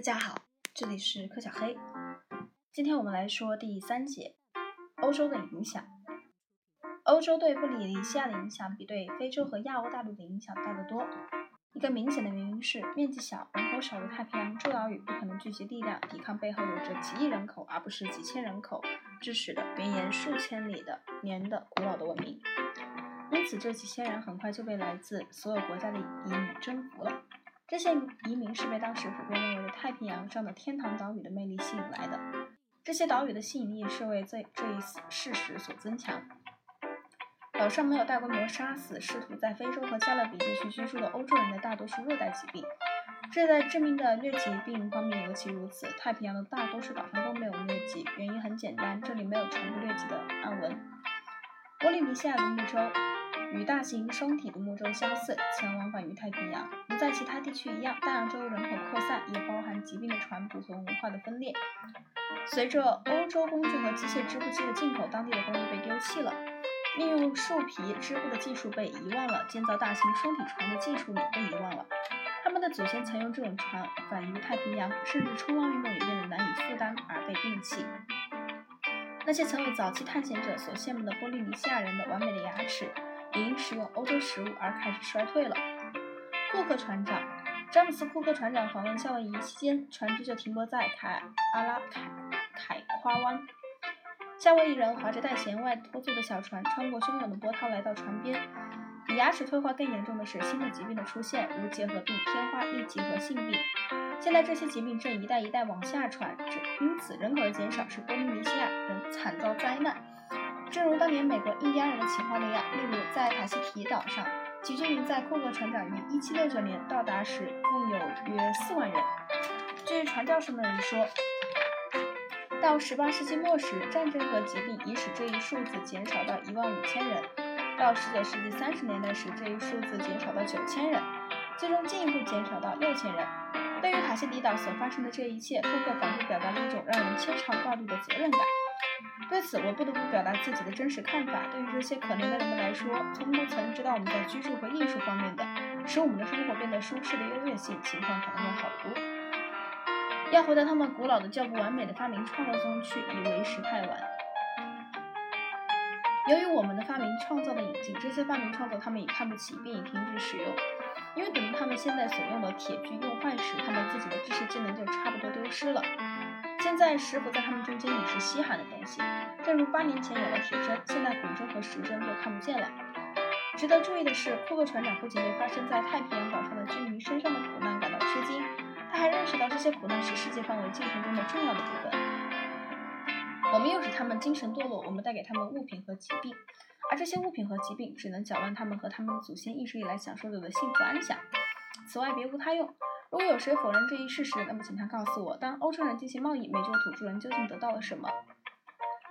大家好，这里是柯小黑。今天我们来说第三节，欧洲的影响。欧洲对布里尼西亚的影响比对非洲和亚欧大陆的影响大得多。一个明显的原因是，面积小、人口少的太平洋诸岛屿不可能聚集力量抵抗背后有着几亿人口而不是几千人口支持的绵延数千里的年的古老的文明。因此，这几千人很快就被来自所有国家的移民征服了。这些移民是被当时普遍认为的太平洋上的天堂岛屿的魅力吸引来的。这些岛屿的吸引力是为这这一事实所增强。岛上没有大规模杀死试图在非洲和加勒比地区居住的欧洲人的大多数热带疾病，这在致命的疟疾病方面尤其如此。太平洋的大多数岛上都没有疟疾，原因很简单，这里没有传播疟疾的暗纹。波利尼西亚的木洲。与大型双体独木舟相似，曾往返于太平洋。如在其他地区一样，大洋洲人口扩散也包含疾病的传播和文化的分裂。随着欧洲工具和机械织布机的进口，当地的工艺被丢弃了，利用树皮织布的技术被遗忘了，建造大型双体船的技术也被遗忘了。他们的祖先曾用这种船返于太平洋，甚至冲浪运动也变得难以负担而被摒弃。那些曾为早期探险者所羡慕的波利尼西亚人的完美的牙齿。因食用欧洲食物而开始衰退了。库克船长，詹姆斯·库克船长访问夏威夷期间，船只就停泊在凯阿拉凯凯夸湾。夏威夷人划着带舷外拖座的小船，穿过汹涌的波涛来到船边。比牙齿退化更严重的是新的疾病的出现，如结核病、天花、痢疾和性病。现在这些疾病正一代一代往下传，因此人口的减少使波利尼西亚人惨遭灾难。正如当年美国印第安人的情况那样，例如在塔希提岛上，其居民在库克船长于1769年到达时共有约4万人。据传教士们说，到18世纪末时，战争和疾病已使这一数字减少到1万5千人；到19世纪30年代时，这一数字减少到9千人，最终进一步减少到6千人。对于塔希提岛所发生的这一切，库克反复表达了一种让人牵肠挂肚的责任感。对此，我不得不表达自己的真实看法。对于这些可怜的人们来说，从不曾知道我们在居住和艺术方面的使我们的生活变得舒适的优越性，情况可能会好得多。要回到他们古老的、较不完美的发明创造中去，已为时太晚。由于我们的发明创造的引进，这些发明创造他们已看不起，并已停止使用。因为等到他们现在所用的铁具用坏时，他们自己的知识技能就差不多丢失了。现在石斧在他们中间已是稀罕的东西，正如八年前有了铁针，现在古针和石针就看不见了。值得注意的是，库克船长不仅对发生在太平洋岛上的居民身上的苦难感到吃惊，他还认识到这些苦难是世界范围进程中的重要的部分。我们又使他们精神堕落，我们带给他们物品和疾病，而这些物品和疾病只能搅乱他们和他们的祖先一直以来享受着的幸福安详。此外，别无他用。如果有谁否认这一事实，那么请他告诉我，当欧洲人进行贸易，美洲土著人究竟得到了什么？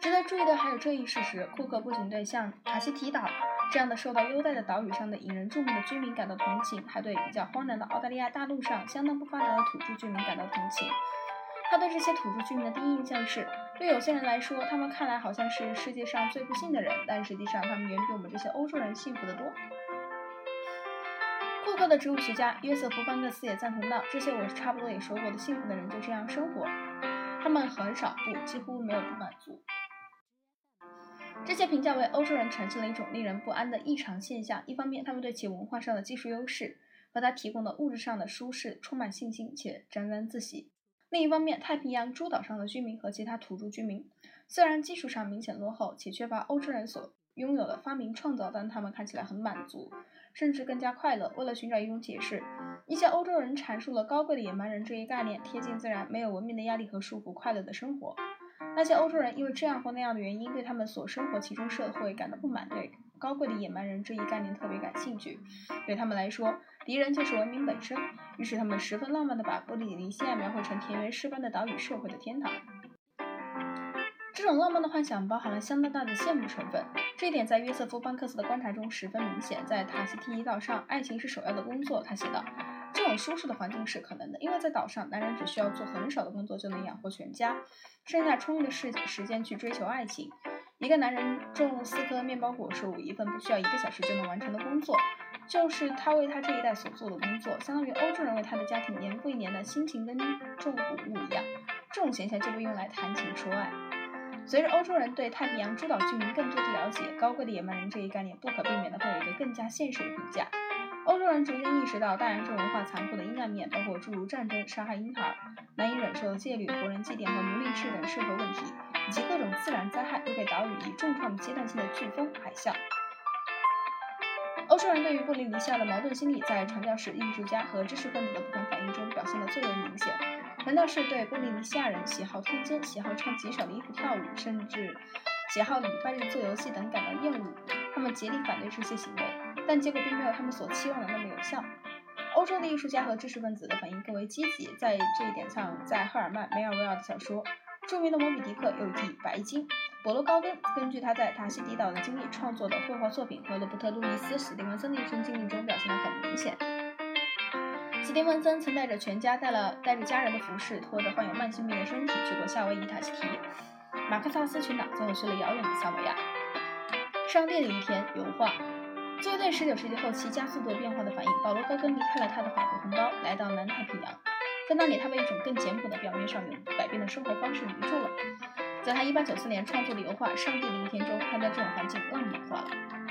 值得注意的还有这一事实：库克不仅对像塔希提岛这样的受到优待的岛屿上的引人注目的居民感到同情，还对比较荒凉的澳大利亚大陆上相当不发达的土著居民感到同情。他对这些土著居民的第一印象是，对有些人来说，他们看来好像是世界上最不幸的人，但实际上他们远比我们这些欧洲人幸福得多。库克的植物学家约瑟夫·班克斯也赞同道：“这些我差不多也说过的幸福的人就这样生活，他们很少不几乎没有不满足。”这些评价为欧洲人呈现了一种令人不安的异常现象：一方面，他们对其文化上的技术优势和他提供的物质上的舒适充满信心且沾沾自喜；另一方面，太平洋诸岛上的居民和其他土著居民虽然技术上明显落后且缺乏欧洲人所拥有的发明创造，但他们看起来很满足。甚至更加快乐。为了寻找一种解释，一些欧洲人阐述了“高贵的野蛮人”这一概念：贴近自然、没有文明的压力和束缚、快乐的生活。那些欧洲人因为这样或那样的原因，对他们所生活其中社会感到不满，对“高贵的野蛮人”这一概念特别感兴趣。对他们来说，敌人就是文明本身。于是他们十分浪漫地把布里尼西亚描绘成田园诗般的岛屿社会的天堂。这种浪漫的幻想包含了相当大的羡慕成分。这一点在约瑟夫·班克斯的观察中十分明显。在塔希提岛上，爱情是首要的工作。他写道：“这种舒适的环境是可能的，因为在岛上，男人只需要做很少的工作就能养活全家，剩下充裕的时时间去追求爱情。一个男人种四棵面包果树，一份不需要一个小时就能完成的工作，就是他为他这一代所做的工作，相当于欧洲人为他的家庭年复一年的辛勤耕种谷物一样。这种闲暇就被用来谈情说爱。随着欧洲人对太平洋诸岛居民更多的了解，高贵的野蛮人这一概念不可避免的会有一个更加现实的评价。欧洲人逐渐意识到大洋洲文化残酷的阴暗面，包括诸如战争、杀害婴孩、难以忍受的戒律、活人祭奠和奴隶制等社会问题，以及各种自然灾害又给岛屿以重创阶段性的飓风、海啸。欧洲人对于布利尼西亚的矛盾心理，在传教士、艺术家和知识分子的不同反应中表现得最为明显。难道是对布利尼西亚人喜好通奸、喜好穿极少的衣服跳舞，甚至喜好礼拜日做游戏等感到厌恶。他们竭力反对这些行为，但结果并没有他们所期望的那么有效。欧洲的艺术家和知识分子的反应更为积极。在这一点上，在赫尔曼·梅尔维尔的小说《著名的莫比迪克》又一白金，博罗高根根据他在塔希迪岛的经历创作的绘画作品，和罗伯特·路易斯·史蒂文森的一生经历中表现得很明显。斯蒂芬森曾带着全家，带了带着家人的服饰，拖着患有慢性病的身体去过夏威夷塔希提、马克萨斯群岛，最后去了遥远的萨摩亚。上帝的一天，油画。作为对19世纪后期加速度变化的反应，保罗·高更离开了他的法国同胞，来到南太平洋。在那里，他被一种更简朴的、表面上有改变的生活方式迷住了。在他1894年创作的油画《上帝的一天》中，他将这种环境浪漫化了。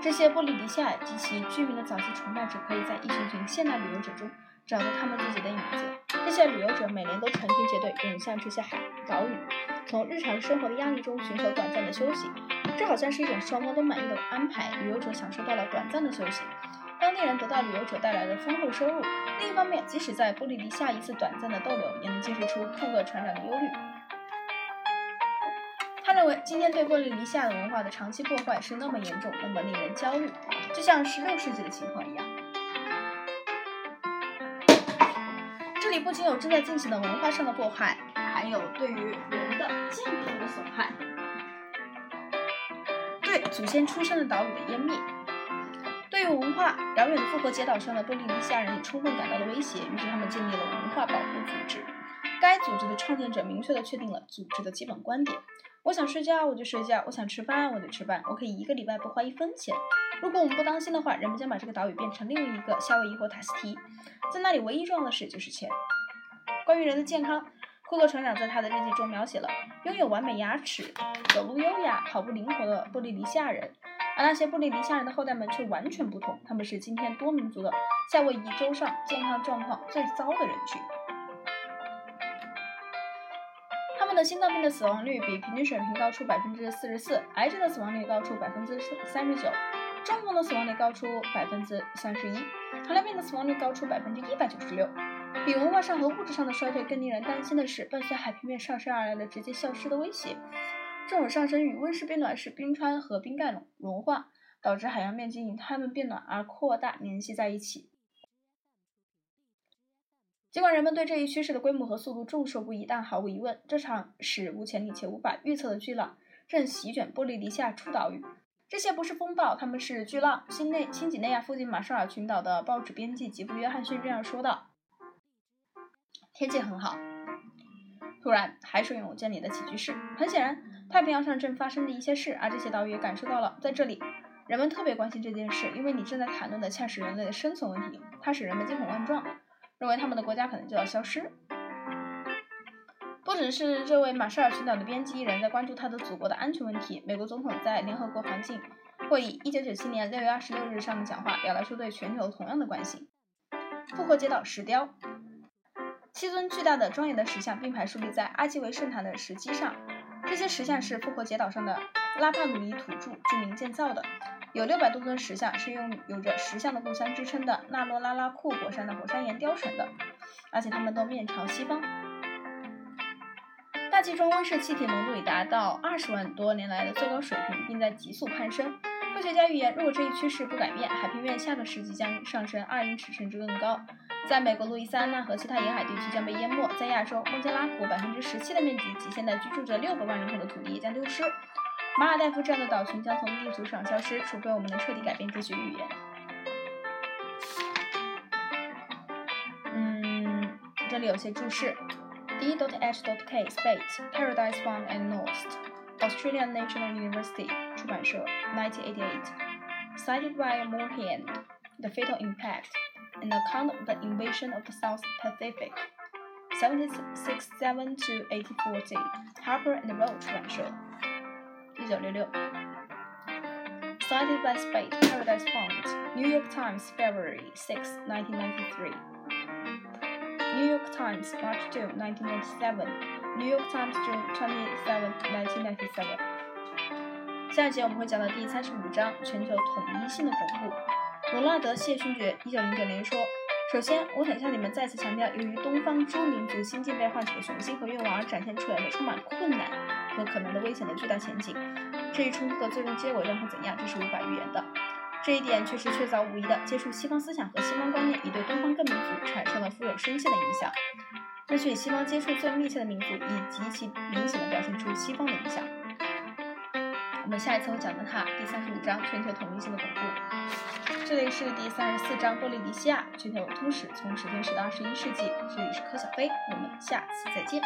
这些布里尼西亚及其居民的早期崇拜者，可以在一群群现代旅游者中找到他们自己的影子。这些旅游者每年都成群结队涌向这些海岛屿，从日常生活的压力中寻求短暂的休息。这好像是一种双方都满意的安排。旅游者享受到了短暂的休息，当地人得到旅游者带来的丰厚收入。另一方面，即使在布里尼西亚一次短暂的逗留，也能揭示出库克船长的忧虑。认为，今天对波利尼西亚的文化的长期破坏是那么严重，那么令人焦虑，就像十六世纪的情况一样。这里不仅有正在进行的文化上的迫害，还有对于人的健康的损害，对祖先出生的岛屿的湮灭，对于文化遥远的复活节岛上的波利尼西亚人也充分感到了威胁，于是他们建立了文化保护组织。该组织的创建者明确地确定了组织的基本观点。我想睡觉，我就睡觉；我想吃饭，我就吃饭。我可以一个礼拜不花一分钱。如果我们不当心的话，人们将把这个岛屿变成另一个夏威夷或塔斯提，在那里唯一重要的事就是钱。关于人的健康，库克船长在他的日记中描写了拥有完美牙齿、走路优雅、跑步灵活的布利尼夏人，而那些布利尼夏人的后代们却完全不同，他们是今天多民族的夏威夷州上健康状况最糟的人群。的心脏病的死亡率比平均水平高出百分之四十四，癌症的死亡率高出百分之三十九，中风的死亡率高出百分之三十一，糖尿病的死亡率高出百分之一百九十六。比文化上和物质上的衰退更令人担心的是，伴随海平面上升而来的直接消失的威胁。这种上升与温室变暖使冰川和冰盖融融化，导致海洋面积因它们变暖而扩大联系在一起。尽管人们对这一趋势的规模和速度众说不一，但毫无疑问，这场史无前例且无法预测的巨浪正席卷波利尼西亚诸岛屿。这些不是风暴，他们是巨浪。新内新几内亚附近马绍尔群岛的报纸编辑吉布·约翰逊这样说道：“天气很好。突然，海水涌进你的起居室。很显然，太平洋上正发生着一些事，而这些岛屿也感受到了。在这里，人们特别关心这件事，因为你正在谈论的恰是人类的生存问题。它使人们惊恐万状。”认为他们的国家可能就要消失。不只是这位马绍尔群岛的编辑一人在关注他的祖国的安全问题，美国总统在联合国环境会议1997年6月26日上的讲话表达出对全球同样的关心。复活节岛石雕，七尊巨大的庄严的石像并排竖立在阿基维圣坛的石基上，这些石像是复活节岛上的拉帕努尼土著居民建造的。有六百多尊石像是用有着“石像的故乡”之称的纳罗拉拉库火山的火山岩雕成的，而且它们都面朝西方。大气中温室气体浓度已达到二十万多年来的最高水平，并在急速攀升。科学家预言，如果这一趋势不改变，海平面下个世纪将上升二英尺甚至更高。在美国路易斯安那和其他沿海地区将被淹没，在亚洲孟加拉国百分之十七的面积及现在居住着六百万人口的土地也将丢失。马尔代夫这样的岛群将从地图上消失，除非我们能彻底改变这些预言。嗯，这里有些注释。D.H.K. Spate Paradise Found and Lost。 Australian National University 出版社1988 cited by Moorhead The Fatal Impact an account of the invasion of the South Pacific 767 to 840 Harper and Row 出版社 1966 cited by Spade Paradise Fund New York Times February 6 1993 New York Times March 2 1997 New York Times June 27 1997下一节我们会讲到第三十五章全球统一性的巩固。罗纳德谢勋爵一九零九年说：“首先，我想向你们再次强调，由于东方诸民族新近被唤起的雄心和愿望而展现出来的充满困难和可能的危险的巨大前景。这一冲突的最终结果将会怎样，这是无法预言的。这一点确实确凿无疑的，接触西方思想和西方观念已对东方各民族产生了富有深切的影响。那些与西方接触最密切的民族已极其明显的表现出西方的影响。”我们下一次会讲到它第三十五章全球统一性的巩固。这里是第三十四章波利尼西亚全球通史，从十天史到二十一世纪。这里是柯小飞，我们下次再见。